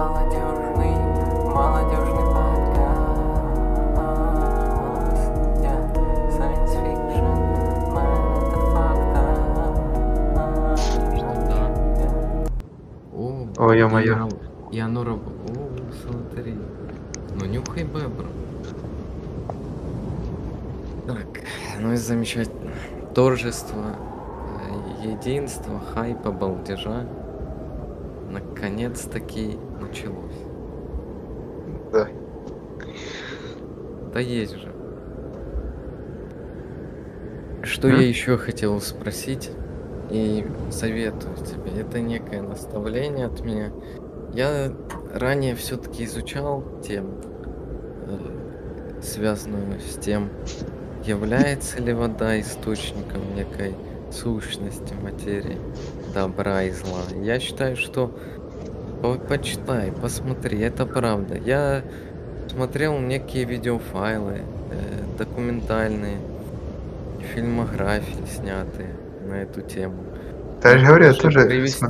Молодежный, молодежный подкаст. Yeah, science fiction, man, это факта. О, Ой, и ё-моё. раб- И оно раб... О, смотри. Ну нюхай бебра. Так, ну и замечательно. Торжество, э, единство, хайпа, балдежа. Наконец-таки началось. Да. Да есть же. Что М? я еще хотел спросить и советую тебе. Это некое наставление от меня. Я ранее все-таки изучал тему, э, связанную с тем, является ли вода источником некой сущности материи, добра и зла. Я считаю, что почитай, посмотри, это правда. Я смотрел некие видеофайлы, э, документальные, фильмографии снятые на эту тему. Да, я же говорю, я тоже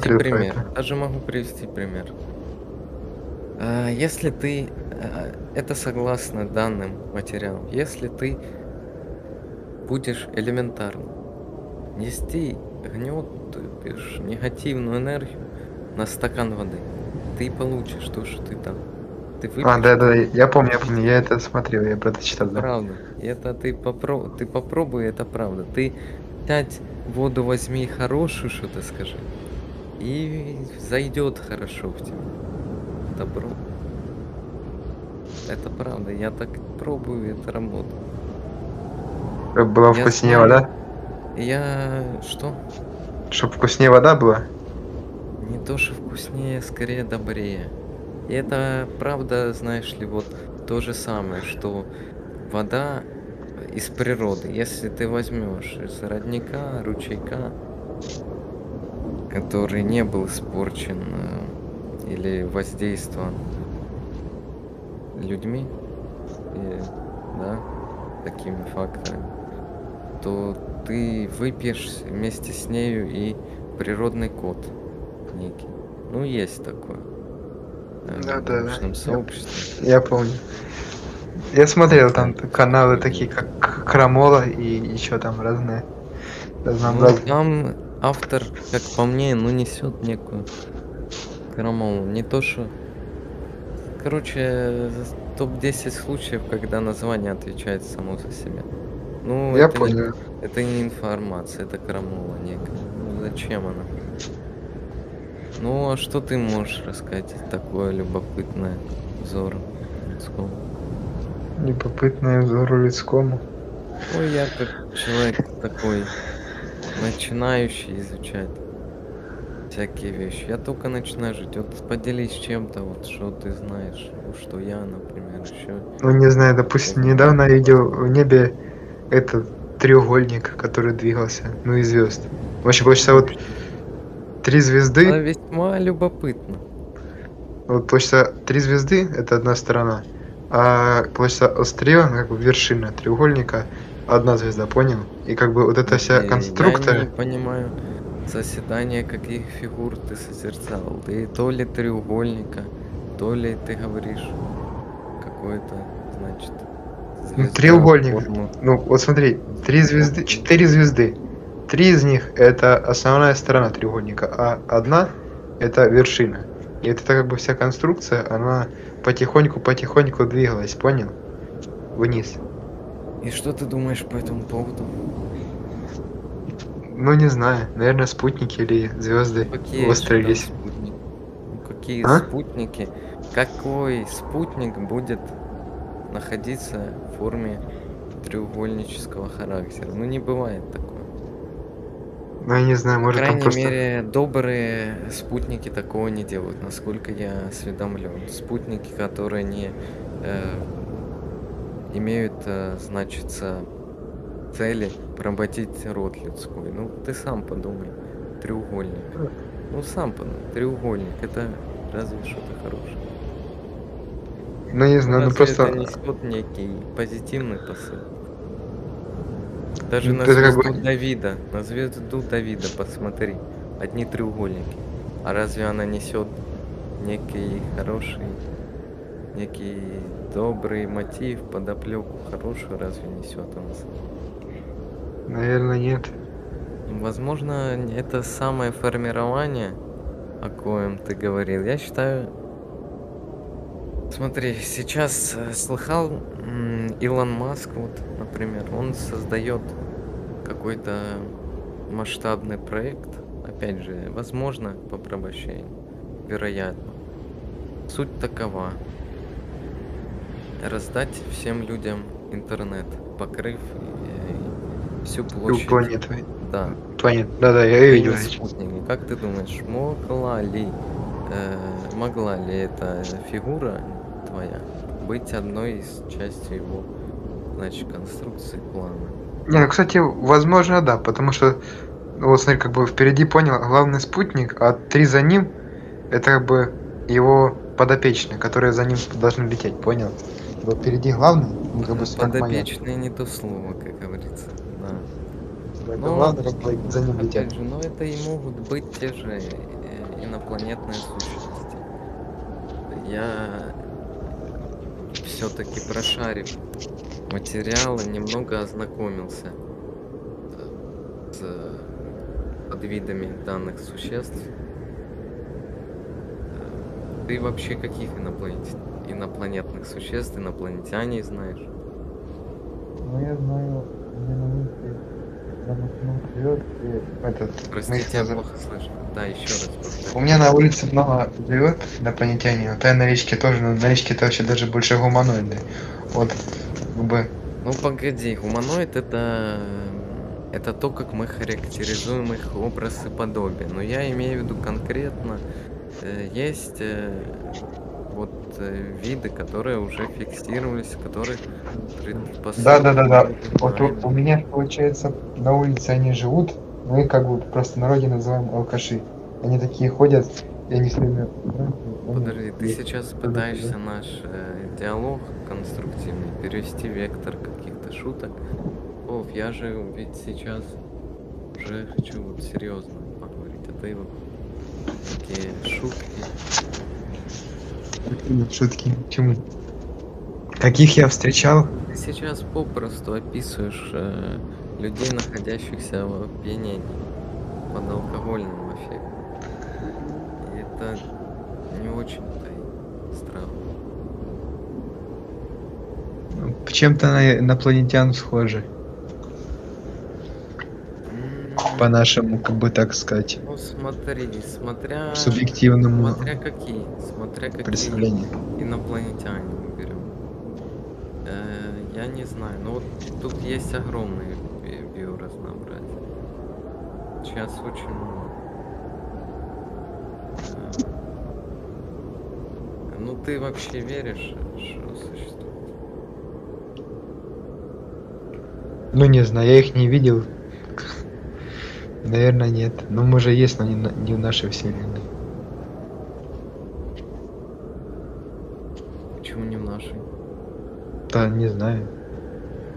про пример. это. Даже могу привести пример. А, Если ты, а, это согласно данным материалам, если ты будешь элементарно нести гнет, то бишь негативную энергию на стакан воды, ты получишь то, что ты там. Ты выпьешь, А, да, да, я помню, я помню, я это смотрел, я про это читал, да. Правда. И это ты попробуй, ты попробуй, это правда. Ты сядь, воду возьми хорошую, что ты скажи. И зайдет хорошо в тебя. Добро. Это правда. Я так пробую, это работает. Я вкуснее знаю. вода? Я что? Чтобы вкуснее вода была? Не то, что вкуснее, скорее добрее. И это правда, знаешь ли, вот то же самое, что вода из природы, если ты возьмешь из родника, ручейка, который не был испорчен э, или воздействован людьми, и, да, такими факторами, то ты выпьешь вместе с нею и природный код некий. Ну, есть такое. Да, в да, да. научном Я- сообществе. Я помню. Я смотрел там каналы такие, как Крамола и еще там разные. Ну, разнообразные. там автор, как по мне, ну несет некую крамолу. Не то, что... Короче, топ-10 случаев, когда название отвечает само за себя. Ну, Я это не- понял. это не информация, это крамола некая. Ну, зачем она? Ну, а что ты можешь рассказать такое любопытное взору людскому? Любопытное взору людскому. Ну, я как человек такой начинающий изучать всякие вещи. Я только начинаю жить. Вот поделись чем-то, вот что ты знаешь, что я, например, еще. Ну, не знаю, допустим, недавно я видел в небе этот треугольник, который двигался, ну и звезд. Вообще, получается, вот три звезды, Это весьма любопытно. вот получается, три звезды это одна сторона, а получается острие, ну, как бы вершина треугольника, одна звезда, понял? И как бы вот эта вся Э, Я конструкция, не понимаю заседания, каких фигур ты созерцал. Ты то ли треугольника, то ли ты говоришь какой-то, значит, Ну, треугольник. форму. ну вот смотри, три звезды, четыре звезды. Три из них это основная сторона треугольника, а одна это вершина. И эта как бы вся конструкция, она потихоньку-потихоньку двигалась, понял? Вниз. И что ты думаешь по этому поводу? Ну не знаю, наверное, спутники или звезды Какие спутники? Ну, какие А? спутники? Какой спутник будет находиться в форме треугольнического характера? Ну не бывает такого. Ну я не знаю, По может там крайней просто. мере, добрые спутники такого не делают, насколько я осведомлен. Спутники, которые не э, имеют, э, значится, цели поработить род людской. Ну, ты сам подумай. Треугольник. Ну, сам подумай. Треугольник. Это разве что-то хорошее. Ну не знаю, ну просто. это несет некий позитивный посыл. Даже Ну, на это как звезду бы- Давида, на звезду Давида посмотри, одни треугольники. А разве она несет некий хороший, некий добрый мотив, подоплеку хорошую разве несет у нас? Наверное, нет. Возможно, это самое формирование, о коем ты говорил. Я считаю... Смотри, сейчас э, слыхал Илон Маск, вот, например, он создает какой-то масштабный проект. Опять же, возможно, по порабощению, вероятно. Суть такова. Раздать всем людям интернет, покрыв э, всю Всю площадь. планету. Да, Планет. Да-да, я ее видел. Спутники. Как ты думаешь, могла ли, э, могла ли эта фигура твоя быть одной из частью его, значит, конструкции плана? Не, ну, кстати, возможно, да, потому что, ну, вот смотри, как бы впереди понял главный спутник, а три за ним это как бы его подопечные, которые за ним должны лететь, понял? Вот впереди главный, ну, как бы. Подопечные не то слово, как говорится. Да. Это Ну, главный, как бы за ним летят. Же, но это и могут быть те же э, инопланетные сущности. Я все-таки прошарив материалы, немного ознакомился э, с подвидами данных существ. Э, Ты вообще каких инопланет- инопланетных существ, инопланетяне знаешь? Ну, я знаю, где этот, мы Простите, их я назов- плохо слышу. Да, еще раз повтори. У меня на улице много живет инопланетяне, а на речке тоже, но на речке это вообще даже больше гуманоиды. Вот, как бы, Ну погоди, гуманоид это это то, как мы характеризуем их образ и подобие. Но я имею в виду конкретно э, есть э, виды, которые уже фиксировались, предпоследовали Да, да, да, да. Вот у, у меня, получается, на улице они живут, мы как бы просто народе называем алкаши. Они такие ходят, и они все время... Подожди, ты сейчас пытаешься наш э, диалог конструктивный перевести вектор каких-то шуток. Вов, я же ведь сейчас уже хочу вот серьезно поговорить, а ты вот такие шутки. Шутки. Почему? Каких я встречал? Ты сейчас попросту описываешь э, людей, находящихся в опьянении под алкогольным эффектом. И это не очень-то странно. Чем-то на инопланетян схожи. М, По нашему, как бы так сказать, Ну смотри, смотря... субъективному Смотря какие, смотря какие представлению. инопланетяне мы берем. Э, я не знаю, но вот тут есть огромное би- биоразнообразие. Сейчас очень много. Э, Ну ты вообще веришь, что существует? Ну не знаю, я их не видел. Наверное, нет. Ну, может, есть, но не, не в нашей вселенной. Почему не в нашей? Да, не знаю.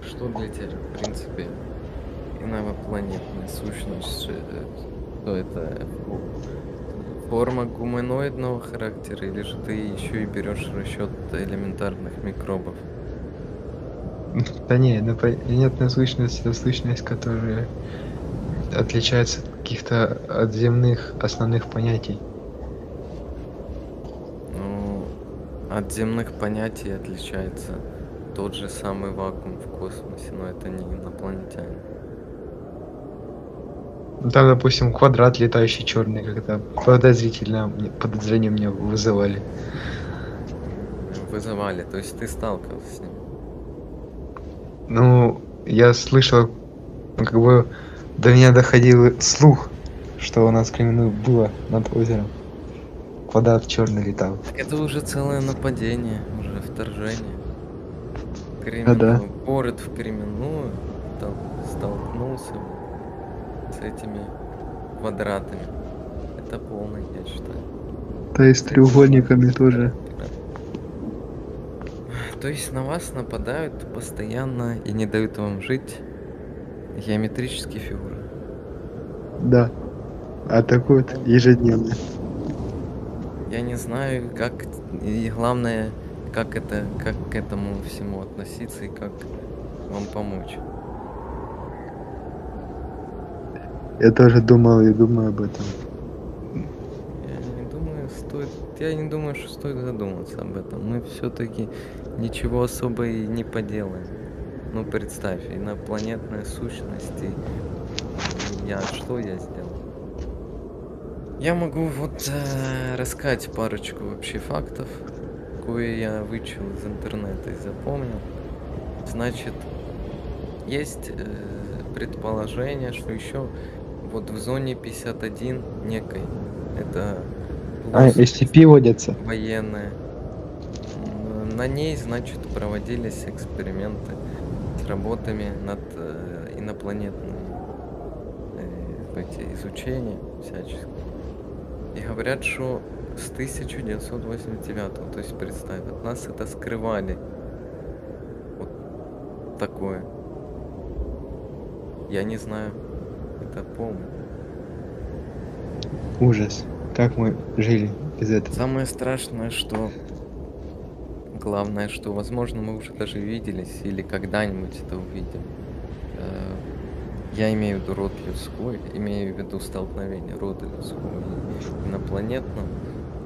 Что для тебя, в принципе, инопланетная сущность? э, Что это? фо- Форма гуманоидного характера, или же ты еще и берешь в расчет элементарных микробов? Да не, инопланетная сущность это сущность, которая отличается от каких-то от земных основных понятий. Ну, от земных понятий отличается тот же самый вакуум в космосе, но это не инопланетяне. Ну там, допустим, квадрат летающий черный, когда подозрительно подозрение мне вызывали. Вызывали, то есть ты сталкивался с ним. Ну, я слышал, как бы до меня доходил слух, что у нас криминал было над озером. Квадрат черный летал. Так это уже целое нападение, уже вторжение. А, да. Криминал, город в криминную там столкнулся с этими квадратами. Это полный, я считаю. Да и с треугольниками тоже. То есть на вас нападают постоянно и не дают вам жить геометрические фигуры. Да. Атакуют ежедневно. Я не знаю, как и главное, как это, как к этому всему относиться и как вам помочь. Я тоже думал и думаю об этом. Я не думаю, стоит. Я не думаю, что стоит задуматься об этом. Мы все-таки ничего особо и не поделаем. Ну представь, инопланетная сущность и я что я сделал? Я могу вот э, рассказать парочку вообще фактов, кое я вычел из интернета и запомнил. Значит, есть э, предположение, что еще вот в зоне 51 некой, это А, SCP водятся. военная. М, На ней, значит, проводились эксперименты с работами над э, инопланетными э, эти изучения всяческие. И говорят, что с 1989, то есть представь, от нас это скрывали. Вот такое. Я не знаю. Это полный. Ужас. Как мы жили без этого? Самое страшное, что... Главное, что, возможно, мы уже даже виделись или когда-нибудь это увидим. Э, Я имею в виду род людской, имею в виду столкновение рода людского и инопланетного.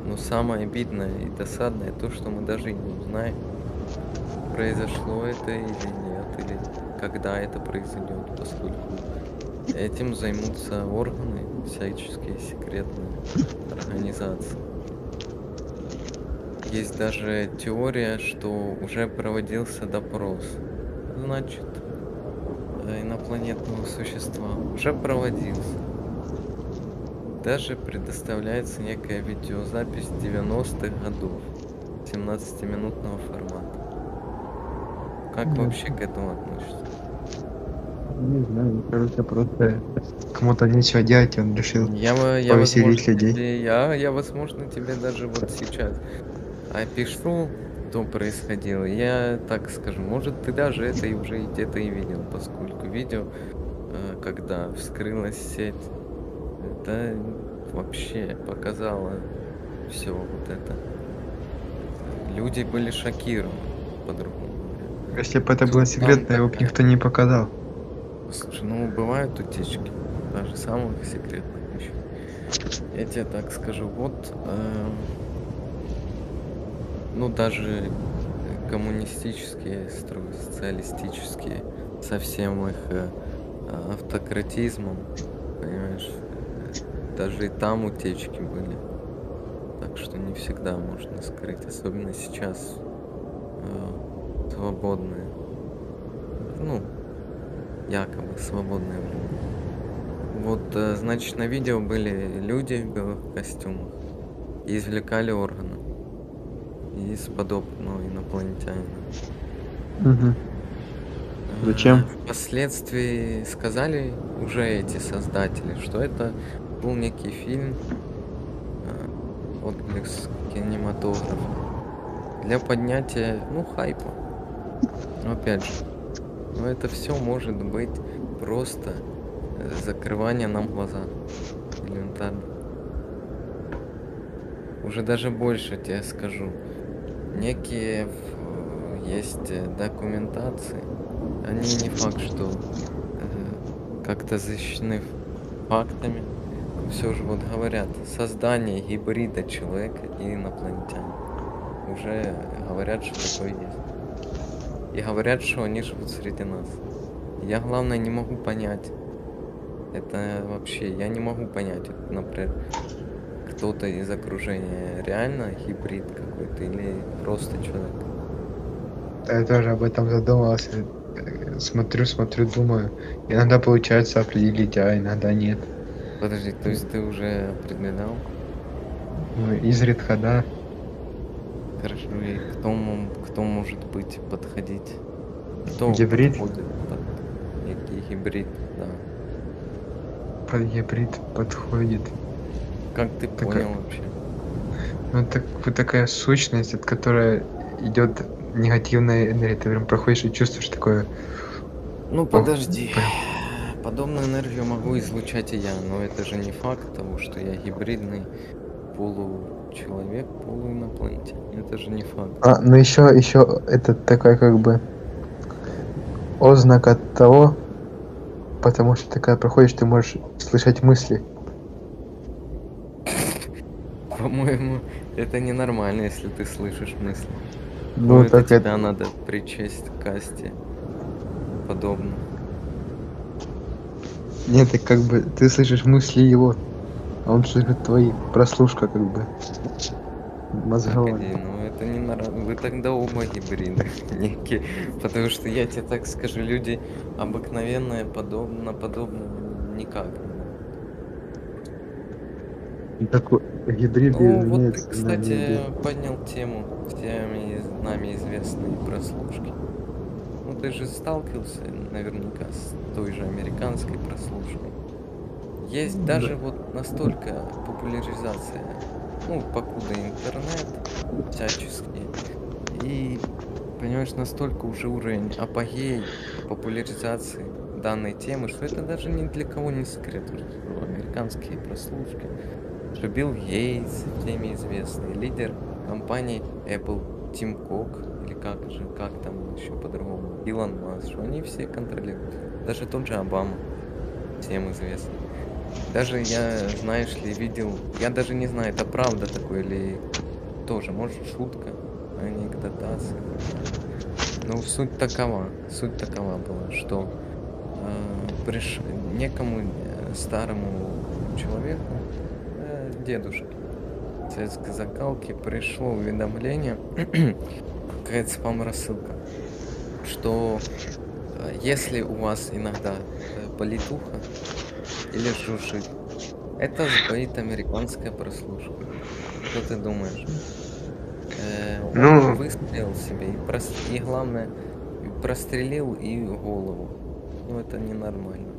Но самое обидное и досадное то, что мы даже не узнаем, произошло это или нет, или когда это произойдет, поскольку этим займутся органы, всяческие секретные организации. Есть даже теория, что уже проводился допрос. Значит, э, инопланетного существа уже проводился. Даже предоставляется некая видеозапись 90-х годов 17-минутного формата. Как Ну, вообще к этому относишься? Не знаю, мне кажется, просто кому-то нечего делать, и он решил. Я, я, повеселить возможно, людей. тебе- я, я, возможно, тебе даже вот сейчас опишу, что происходило. Я так скажу, может, ты даже это и уже где-то и видел, поскольку видео, э, когда вскрылась сеть, это вообще показало все вот это. Люди были шокированы, по-другому. Если бы это было Там секретно, его бы никто не показал. Слушай, ну бывают утечки, даже самых секретных вещей. Я тебе так скажу, вот, эм, ну даже коммунистические строи, социалистические, со всем их э, автократизмом, понимаешь, э, даже и там утечки были. Так что не всегда можно скрыть, особенно сейчас э, свободные, ну, якобы свободное время. Вот, э, значит, на видео были люди в белых костюмах и извлекали органы из подобного инопланетянина. Мгм. Зачем? Э, Впоследствии сказали уже эти создатели, что это был некий фильм, э, откликс кинематографа, для поднятия, ну, хайпа. Но опять же, но это все может быть просто э, закрывание нам глаза. Элементарно. Уже даже больше тебе скажу. Некие в- есть э, документации. Они не факт, что э, как-то защищены фактами. Все же вот говорят, создание гибрида человека и инопланетян. Уже говорят, что такое есть. И говорят, что они живут среди нас. Я, главное, не могу понять. Это вообще, я не могу понять, например, кто-то из окружения реально гибрид какой-то или просто человек. Я тоже об этом задумывался. Э, Смотрю, смотрю, думаю. Иногда получается определить, а иногда нет. Подожди, то есть ты уже определял? Ну, изредка, да. Хорошо, и кто, кто может быть подходить? Кто Гибрид? подходит под некий гибрид, да. Под гибрид подходит. Как ты Такая- понял вообще? Ну, так, вот такая сущность, от которой идет негативная энергия. Ты прям проходишь и чувствуешь такое. Ну Ох, подожди. прям. Подобную энергию могу излучать и я, но это же не факт того, что я гибридный полу человек полуинопланетянин. Это же не факт. А, ну еще, еще это такая как бы ознак от того, потому что когда проходишь, ты можешь слышать мысли. По-моему, это ненормально, если ты слышишь мысли. Ну, это так тебя это... надо причесть к касте. Подобно. Нет, так как бы ты слышишь мысли его, а он слышит твои. Прослушка как бы. Мозговая. Погоди, ну это не нормально. Вы тогда оба гибриды некие. Потому что я тебе так скажу, люди обыкновенные подобно подобно никак. Такой гибриды Ну вот ты, кстати, поднял тему всеми из- нами известной прослушки. Ну ты же сталкивался наверняка с той же американской прослушкой. Есть Да. даже вот настолько популяризация, ну, покуда интернет всячески. И, понимаешь, настолько уже уровень апогей популяризации данной темы, что это даже ни для кого не секрет, что американские прослушки, что Билл Гейтс, всеми известный, лидер компании Apple Тим Кок, или как же, как там еще по-другому, Илон Маск, они все контролируют. Даже тот же Обама, всем известный. Даже я, знаешь ли, видел, я даже не знаю, это правда такое или тоже, может, шутка, анекдотация. Ну, суть такова, суть такова была, что э, приш... некому э, старому человеку, дедушке советской закалки, пришло уведомление, какая-то спам-рассылка, что э, если у вас иногда э, болит ухо или жужжит, это сбоит американская прослушка. Что ты думаешь? Э, он Ну- выстрелил себе и, прос- и главное, прострелил и голову. Ну это ненормально.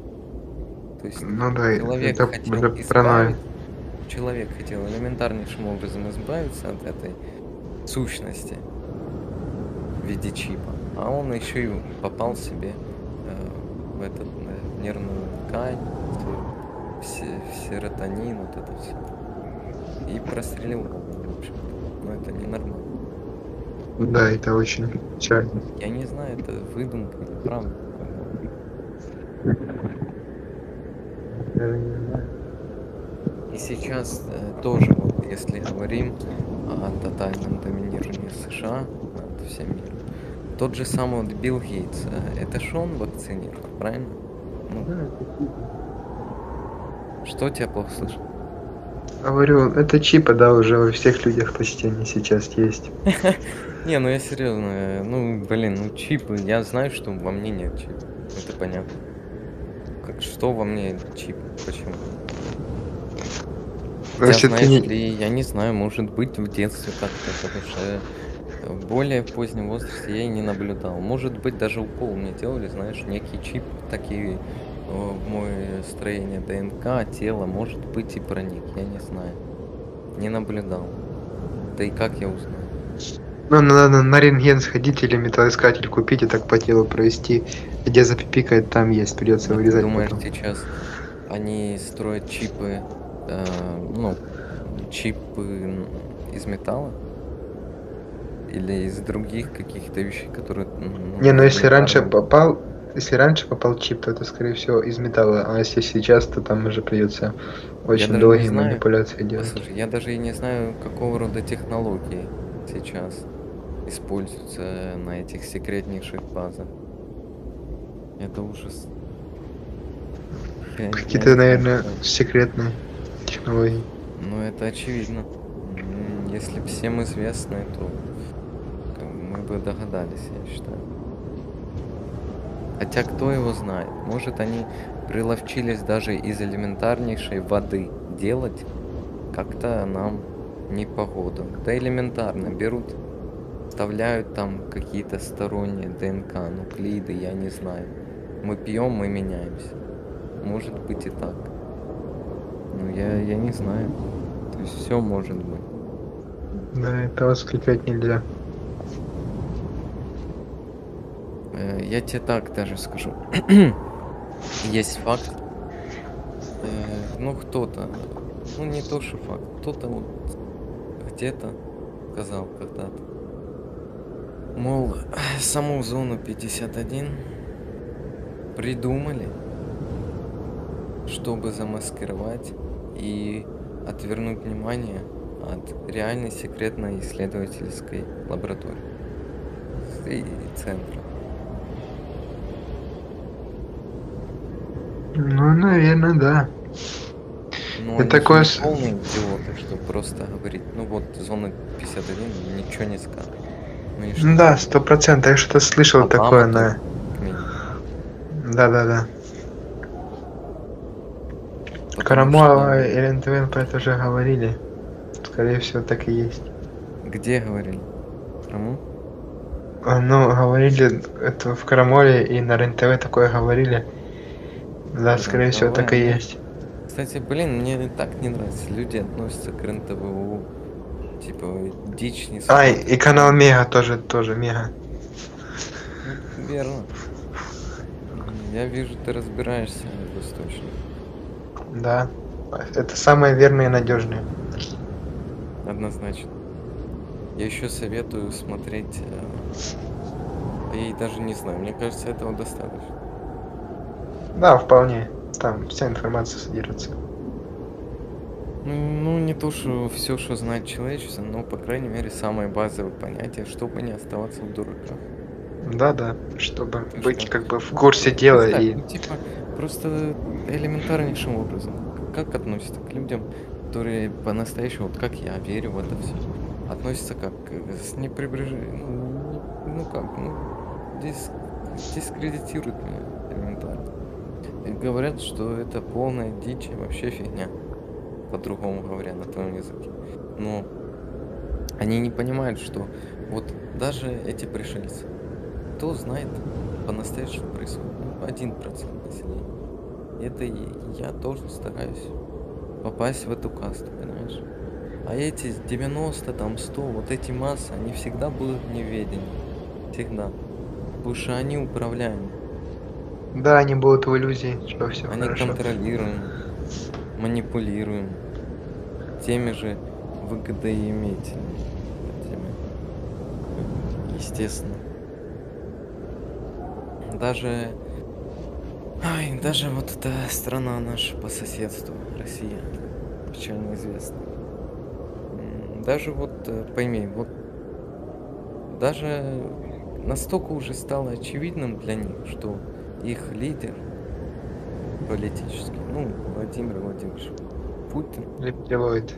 То есть Ну да, человек это, хотел это паранойя. Человек хотел элементарнейшим образом избавиться от этой сущности в виде чипа, а он еще и попал себе э, в этот э, нервную ткань, в, в серотонин, вот это все. И прострелил голову, в общем. Но это ненормально. Да, это очень печально. Я не знаю, это выдумка или правда. И сейчас э, тоже, вот, если говорим о тотальном доминировании США над всем миром, тот же самый вот Билл Гейтс, э, это ж он вакцинирует, правильно? Ну, что тебя плохо слышно? Говорю, это чипы, да, уже во всех людях почти они сейчас есть. Не, ну я серьезно, э, ну блин, ну чипы, я знаю, что во мне нет чипа, это понятно. Что во мне чип, почему? Значит, ты знаешь не... ли, я не знаю, может быть в детстве как-то, потому что в более позднем возрасте я и не наблюдал. Может быть даже укол мне делали, знаешь, некий чип, такие э, в мое строение ДНК, тело, может быть и проник, я не знаю. Не наблюдал. Да и как я узнаю? Ну, надо на рентген сходить или металлоискатель купить и так по телу провести. Где запипикает, там есть, придется ты вырезать думаешь, потом. сейчас они строят чипы, э, ну, чипы из металла? Или из других каких-то вещей, которые... м, Не, ну если раньше попал, если раньше попал чип, то это скорее всего из металла, а если сейчас, то там уже придется очень долгие манипуляции делать. Послушай, я даже и не знаю, какого рода технологии сейчас используются на этих секретнейших базах. Это ужас. Какие-то, наверное, секретные технологии. Ну, это очевидно. Если всем известно, то мы бы догадались, я считаю. Хотя кто его знает? Может, они приловчились даже из элементарнейшей воды делать как-то нам не погоду. Да элементарно берут, вставляют там какие-то сторонние ДНК, нуклеиды, я не знаю. Мы пьем, мы меняемся. Может быть и так. Ну, я, я не знаю. То есть все может быть. Да, это восклицать нельзя. Э, Я тебе так даже скажу. Есть факт. Э, Ну, кто-то, ну не то, что факт, кто-то вот комитета сказал когда-то. Мол, саму зону 51 придумали, чтобы замаскировать и отвернуть внимание от реальной секретной исследовательской лаборатории и центра. Ну, наверное, да. Но Это такое полные идиоты, что просто говорить, ну вот зона 51 ничего не скажет. Ну? Ну да, сто процентов. Я что-то слышал Обама такое минимум. Да-да-да. Что- и НТВ про это уже говорили. Скорее всего, так и есть. Где говорили? Кому? А, Ну, говорили это в Карамоле и на РЕН-ТВ такое говорили. Да, РЕН-ТВ, скорее всего, так и есть. Кстати, блин, мне так не нравится. Люди относятся к РНТВУ. Типа, дичь не А, смотрят. и канал Мега тоже, тоже Мега. Ну, Верно. Я вижу, ты разбираешься в источниках. Да. Это самые верные и надежные. Однозначно. Я еще советую смотреть. э, И даже не знаю, мне кажется, этого достаточно. Да, вполне. Там вся информация содержится. Ну, ну, не то, что все, что знает человечество, но, по крайней мере, самые базовые понятия, чтобы не оставаться в дураках. Да-да, чтобы быть что? как бы в курсе дела и... ну, типа, просто элементарнейшим образом. Как относятся к людям, которые по-настоящему, вот как я, верю в это все. Относятся как с неприбрежением. Ну, ну как, ну, дис, дискредитируют меня элементарно. И говорят, что это полная дичь и вообще фигня. По-другому говоря на твоем языке. Но они не понимают, что вот даже эти пришельцы, кто знает по-настоящему происходит? Ну, один процент населения. Это я тоже стараюсь попасть в эту касту, понимаешь? А эти 90, там 100, вот эти массы, они всегда будут в неведении. Всегда. Потому что они управляемы. Да, они будут в иллюзии, что все Они хорошо. контролируем, манипулируем теми же этими. Естественно. Даже... Ай, даже вот эта страна наша по соседству, Россия, печально известная. М, Даже вот, э, пойми, вот даже настолько уже стало очевидным для них, что их лидер политический, ну, Владимир Владимирович Путин, Рептилоид.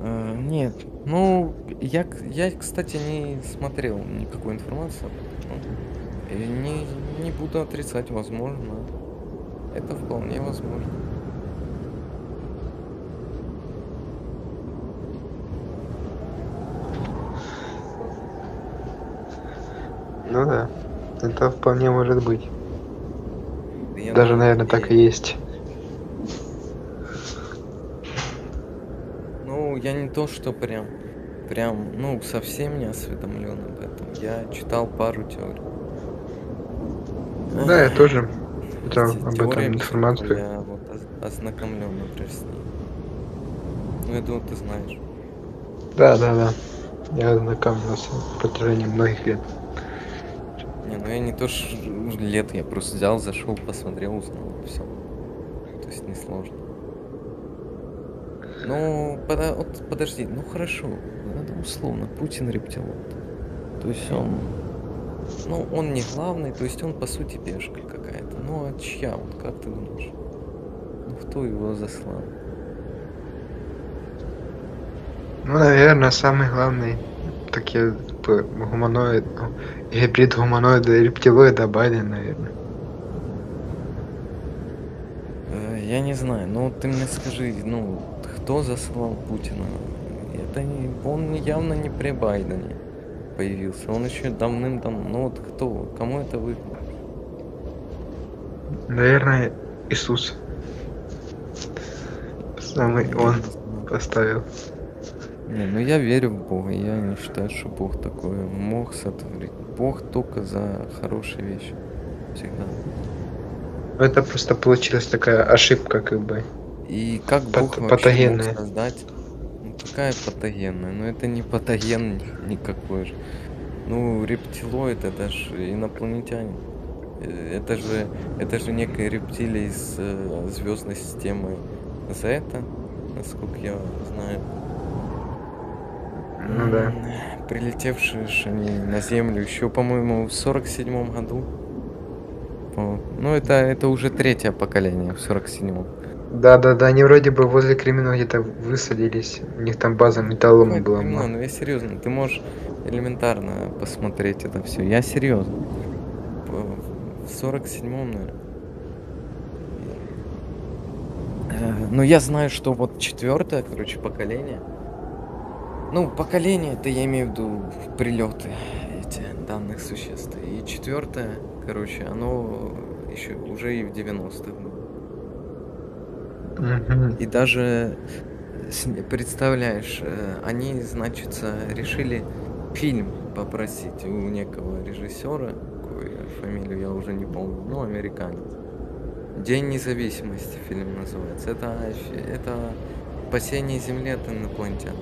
Э, Нет, ну, я, я, кстати, не смотрел никакой информации об этом. ну, И не, не буду отрицать, возможно. Это вполне возможно. Ну да. Это вполне может быть. Я Даже, наверное, так и есть. Ну, я не то, что прям, прям, ну, совсем не осведомлен об этом. Я читал пару теорий. Да, я тоже читал об этом информацию. Я вот оз- ознакомлен, например, с ней. Ну, я думаю, ты знаешь. Да, да, да. Я ознакомился в протяжении многих лет. Не, ну я не то что лет, я просто взял, зашел, посмотрел, узнал, все. То есть несложно. Ну, пода- вот подожди, ну хорошо, это условно, Путин рептилоид. То есть он, ну, он не главный, то есть он по сути пешка какая-то. Ну, а чья, вот как ты думаешь? Ну, кто его заслал? Ну, наверное, самый главный такие п- гуманоид, ну, гибрид гуманоида и рептилоида Байден, наверное. Э, Я не знаю, ну ты мне скажи, ну, кто заслал Путина? Это не, он явно не при Байдене появился, он еще давным-давно, ну вот кто, кому это выгодно? Наверное, Иисус. Самый он поставил. Не, ну я верю в Бога, я не считаю, что Бог такое мог сотворить. Бог только за хорошие вещи. Всегда. Это просто получилась такая ошибка, как бы. И как Пат- Бог вообще патогенная. мог создать, какая патогенная? Ну это не патоген ни- никакой же. Ну, рептилоид это ж инопланетянин. Э, Это же, это же некая рептилия из звездной системы Зета, насколько я знаю. Ну да. Прилетевшие ж они на Землю еще, по-моему, в сорок седьмом году. По- Ну, это, это уже третье поколение в сорок седьмом. Да-да-да, они вроде бы возле Кремена где-то высадились. У них там база металлома Ой, была. Ма- ну я серьезно, ты можешь элементарно посмотреть это все. Я серьезно. В сорок седьмом, наверное. Ну, я знаю, что вот четвертое, короче, поколение. Ну, поколение, это я имею в виду прилеты эти данных существ. И четвертое, короче, оно еще уже и в 90-х И даже, представляешь, э, они, значит, решили фильм попросить у некого режиссера, фамилию я уже не помню, ну, американец. День независимости фильм называется. Это, это спасение Земли от инопланетян.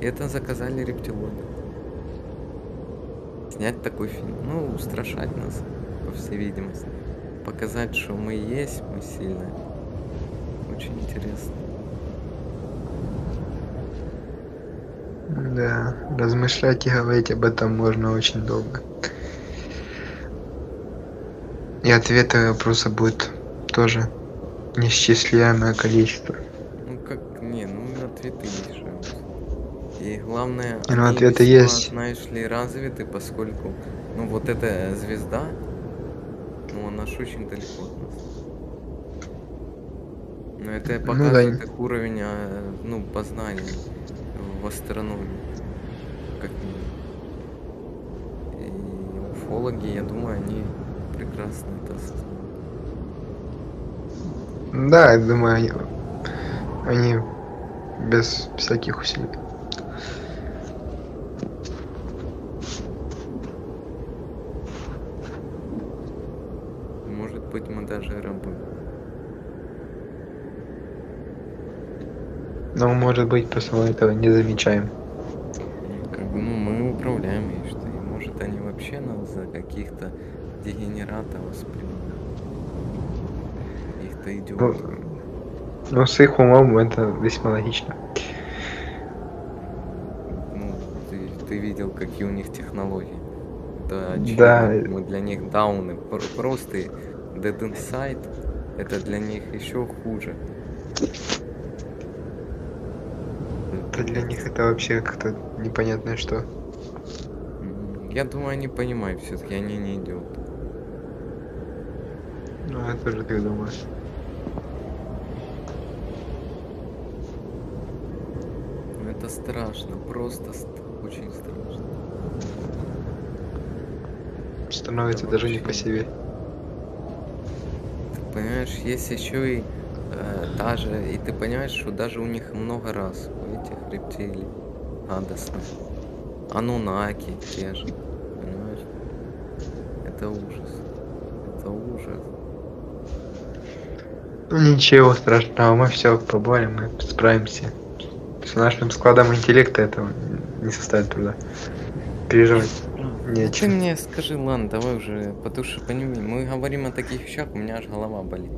И это заказали рептилоиды. Снять такой фильм. Ну, устрашать нас, по всей видимости. Показать, что мы есть, мы сильные. Очень интересно. Да, размышлять и говорить об этом можно очень долго. И ответы на вопросы будет тоже неисчисляемое количество. Ну как, не, ну ответы есть же. И главное, Ну, они ответы весьма, есть. знаешь ли, развиты, поскольку, ну вот эта звезда, ну она ж очень далеко. Но это Ну да. показывает их уровень, а, ну, познаний в астрономии, как. И уфологи, я думаю, они прекрасно это. Да, я думаю, они, они без всяких усилий. Может быть, мы даже рабы. Но, может быть, просто мы этого не замечаем. Ну, Как бы, ну, мы управляем ей, что и может они вообще нас за каких-то дегенератов воспринимают. Ну, идиотов. ну, с их умом это весьма логично. Ну, ты, ты видел, какие у них технологии. Это Да. Мы для них дауны. Пр- Просто Dead Inside это для них еще хуже. Для них это вообще как-то непонятное что. Я думаю, они понимают все-таки, они не идиоты. Ну, я тоже так думаю. Ну, Это страшно, просто ст- очень страшно. Становится Да даже не по себе. Ты понимаешь, есть еще и э, даже, и ты понимаешь, что даже у них много раз, рептилий гадостных. Анунаки те же, понимаешь? Это ужас. Это ужас. Ну ничего страшного, мы все поборем, мы справимся. С нашим складом интеллекта этого не составит труда. Переживать. А Не о ты мне скажи, ладно, давай уже, потому что понимай, мы говорим о таких вещах, у меня аж голова болит.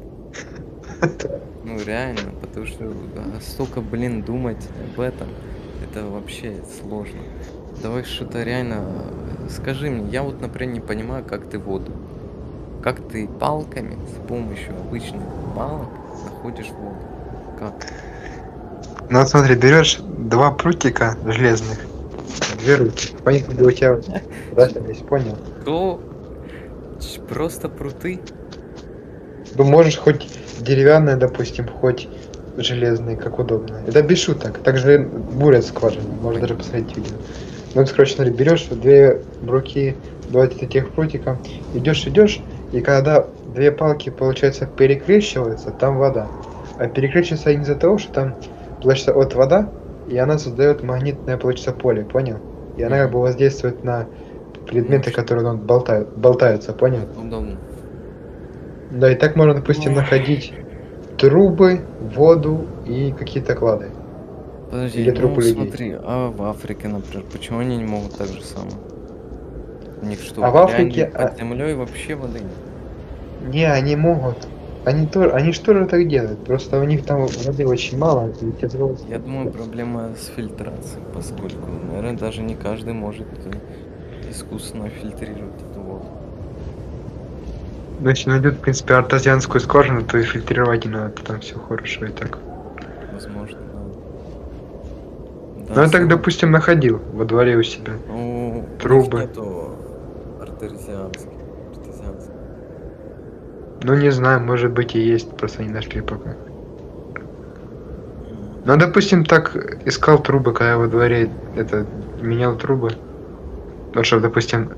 Ну реально, потому что а, столько, блин, думать об этом, это вообще сложно. Давай что-то реально, э, скажи мне, я вот, например, не понимаю, как ты воду, как ты палками с помощью обычных палок находишь воду. Как? Ну вот смотри, берешь два прутика железных, две руки, по них у тебя вращались, понял? То просто пруты. Ну можешь хоть деревянные, допустим, хоть железные, как удобно. Это без шуток. Также бурят скважины, можно даже посмотреть видео. Ну вот, короче, смотри, берешь две руки, два этих прутика, идешь, идешь, и когда две палки, получается, перекрещиваются, там вода. А перекрещиваются они из-за того, что там, получается, от вода, и она создает магнитное, получается, поле, понял? И она как бы воздействует на предметы, которые ну, болтают, болтаются, понял? Удобно. Да, и так можно, допустим, находить трубы, воду и какие-то клады. Подожди, Или ну трупы людей. смотри, а в Африке, например, почему они не могут так же самое? У них что, А в Африке, под а- землей вообще воды нет? Не, они могут. Они тоже, они же тоже так делают. Просто у них там воды очень мало. и тяжело. Я думаю, проблема с фильтрацией, поскольку, наверное, даже не каждый может э, искусственно фильтрировать эту воду. Ну, если найдут, в принципе, артезианскую скважину, то и фильтровать не надо, там все хорошо и так. Возможно, да. Ну, я так, допустим, находил во дворе у себя. Ну, трубы. нету артезианских. Ну, не знаю, может быть и есть, просто не нашли пока. Ну, допустим, так искал трубы, когда я во дворе это менял трубы. Ну, чтобы, допустим,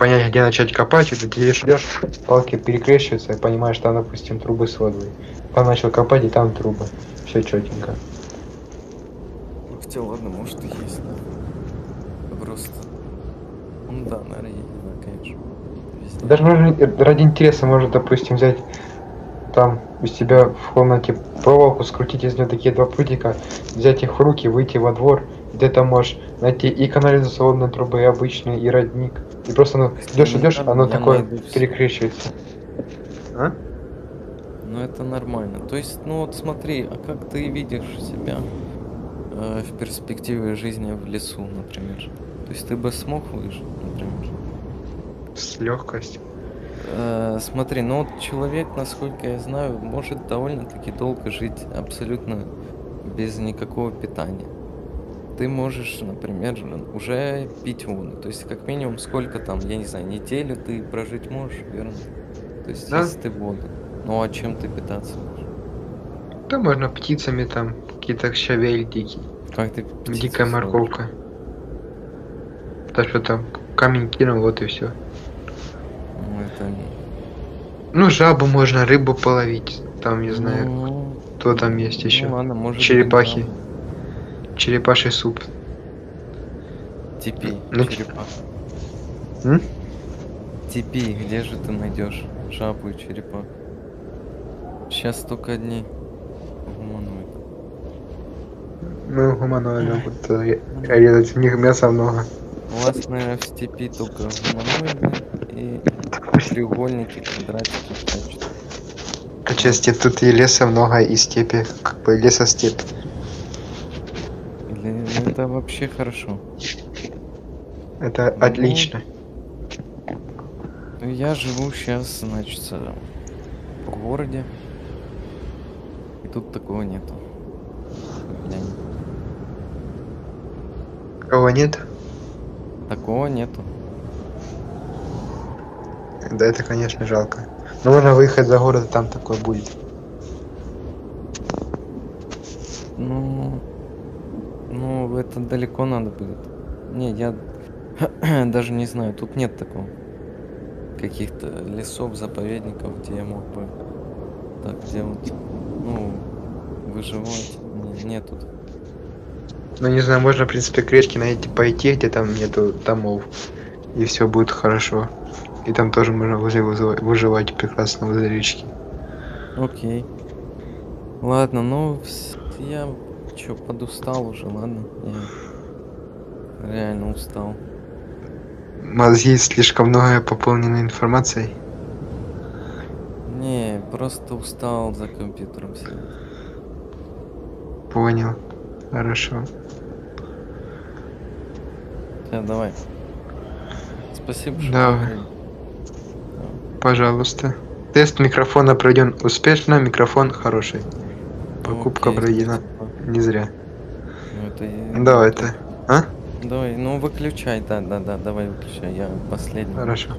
понять, где начать копать, это ты идешь, палки перекрещиваются, и понимаешь, там, допустим, трубы с водой. Там начал копать, и там трубы. Все четенько. Ну, хотя ладно, может и есть, да. Просто. Ну да, наверное, да, конечно. Везде. Даже можно ради интереса, может, допустим, взять там у себя в комнате проволоку, скрутить из нее такие два прутика, взять их в руки, выйти во двор, где там можешь найти и канализационные трубы, и обычные, и родник. И просто ну, идешь, идешь, оно я такое перекрещивается. А? Ну это нормально. То есть, ну вот смотри, а как ты видишь себя э, в перспективе жизни в лесу, например? То есть ты бы смог выжить, например? С легкостью. Э, смотри, ну вот человек, насколько я знаю, может довольно-таки долго жить абсолютно без никакого питания. Ты можешь, например, уже пить воду. То есть, как минимум, сколько там, я не знаю, неделю ты прожить можешь, верно? То есть, Да. если ты воду. Ну а чем ты питаться будешь? Да можно птицами там, какие-то щавель дикий, Как ты дикая морковка. Так что там камень кинул, вот и все. Ну, это... Ну, жабу можно, рыбу половить. Там, не знаю, Ну, кто там есть еще. Ну ладно, может быть, Черепахи. да. Черепаший суп. Типи, Ну, черепаха. М? Типи, где же ты найдешь жабу и черепах? Сейчас только одни гуманоиды. Ну, гуманоидов, вот, э, резать, у них мяса много. У вас, наверное, в степи только гуманоиды и треугольники, квадратики прячут. А части тут и леса много, и степи, как бы лесостепь. Или это вообще хорошо. Это Ну, отлично. Я живу сейчас, значит, э, в городе. И тут такого нету. Кого нет? Такого нету. Да, это, конечно, жалко. Но можно выехать за город, и там такое будет. Ну, ну, это далеко надо будет. Не, я даже не знаю, тут нет такого. Каких-то лесов, заповедников, где я мог бы так делать. Ну, выживать. Не, нет тут. Ну, не знаю, можно, в принципе, к речке найти, пойти, где там нету домов. И все будет хорошо. И там тоже можно возле вызыва- выживать прекрасно возле речки. Окей. Ладно, ну, я чё, подустал уже, ладно? Я реально устал. Мозги слишком много пополнены информацией. Не, просто устал за компьютером сидеть. Понял. Хорошо. Всё, давай. Спасибо, что Давай. Пожалуйста. Тест микрофона пройден успешно, микрофон хороший. Покупка Окей, пройдена. Не зря. Ну, это Давай ты. А? Давай, ну выключай, да, да, да, давай выключай, я последний. Хорошо.